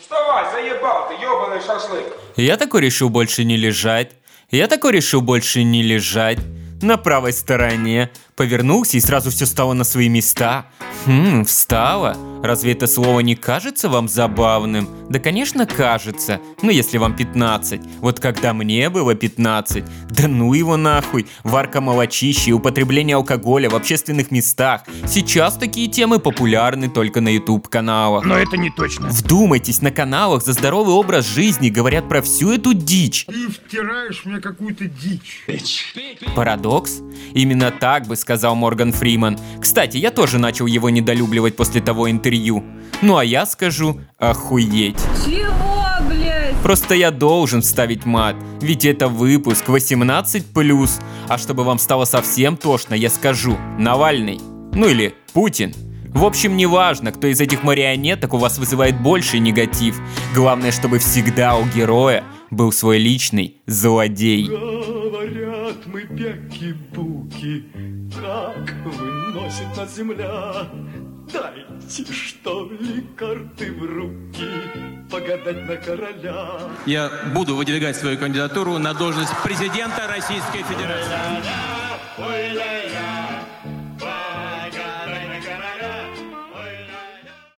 Вставай, заебал ты, ебаный шашлык. Я такой решил больше не лежать. Я такой решил больше не лежать. На правой стороне. Повернулся и сразу все стало на свои места. Хм, встало. Разве это слово не кажется вам забавным? Да, конечно, кажется. Ну, если вам 15. Вот когда мне было 15. Да ну его нахуй. Варка молочища и употребление алкоголя в общественных местах. Сейчас такие темы популярны только на YouTube каналах. Но это не точно. Вдумайтесь, на каналах за здоровый образ жизни говорят про всю эту дичь. Ты втираешь мне какую-то дичь. Парадокс? Именно так бы сказал Морган Фриман. Кстати, я тоже начал его недолюбливать после того интервью. Ну а я скажу охуеть. Чего, блядь? Просто я должен вставить мат, ведь это выпуск 18+. А чтобы вам стало совсем тошно, я скажу Навальный. Ну или Путин. В общем, неважно, кто из этих марионеток у вас вызывает больший негатив. Главное, чтобы всегда у героя был свой личный злодей. Говорят мы бяки-буки, как выносит нас земля. Дайте, что ли, карты в руки, погадать на короля. Я буду выдвигать свою кандидатуру на должность президента Российской Федерации. Ой-ля-ля,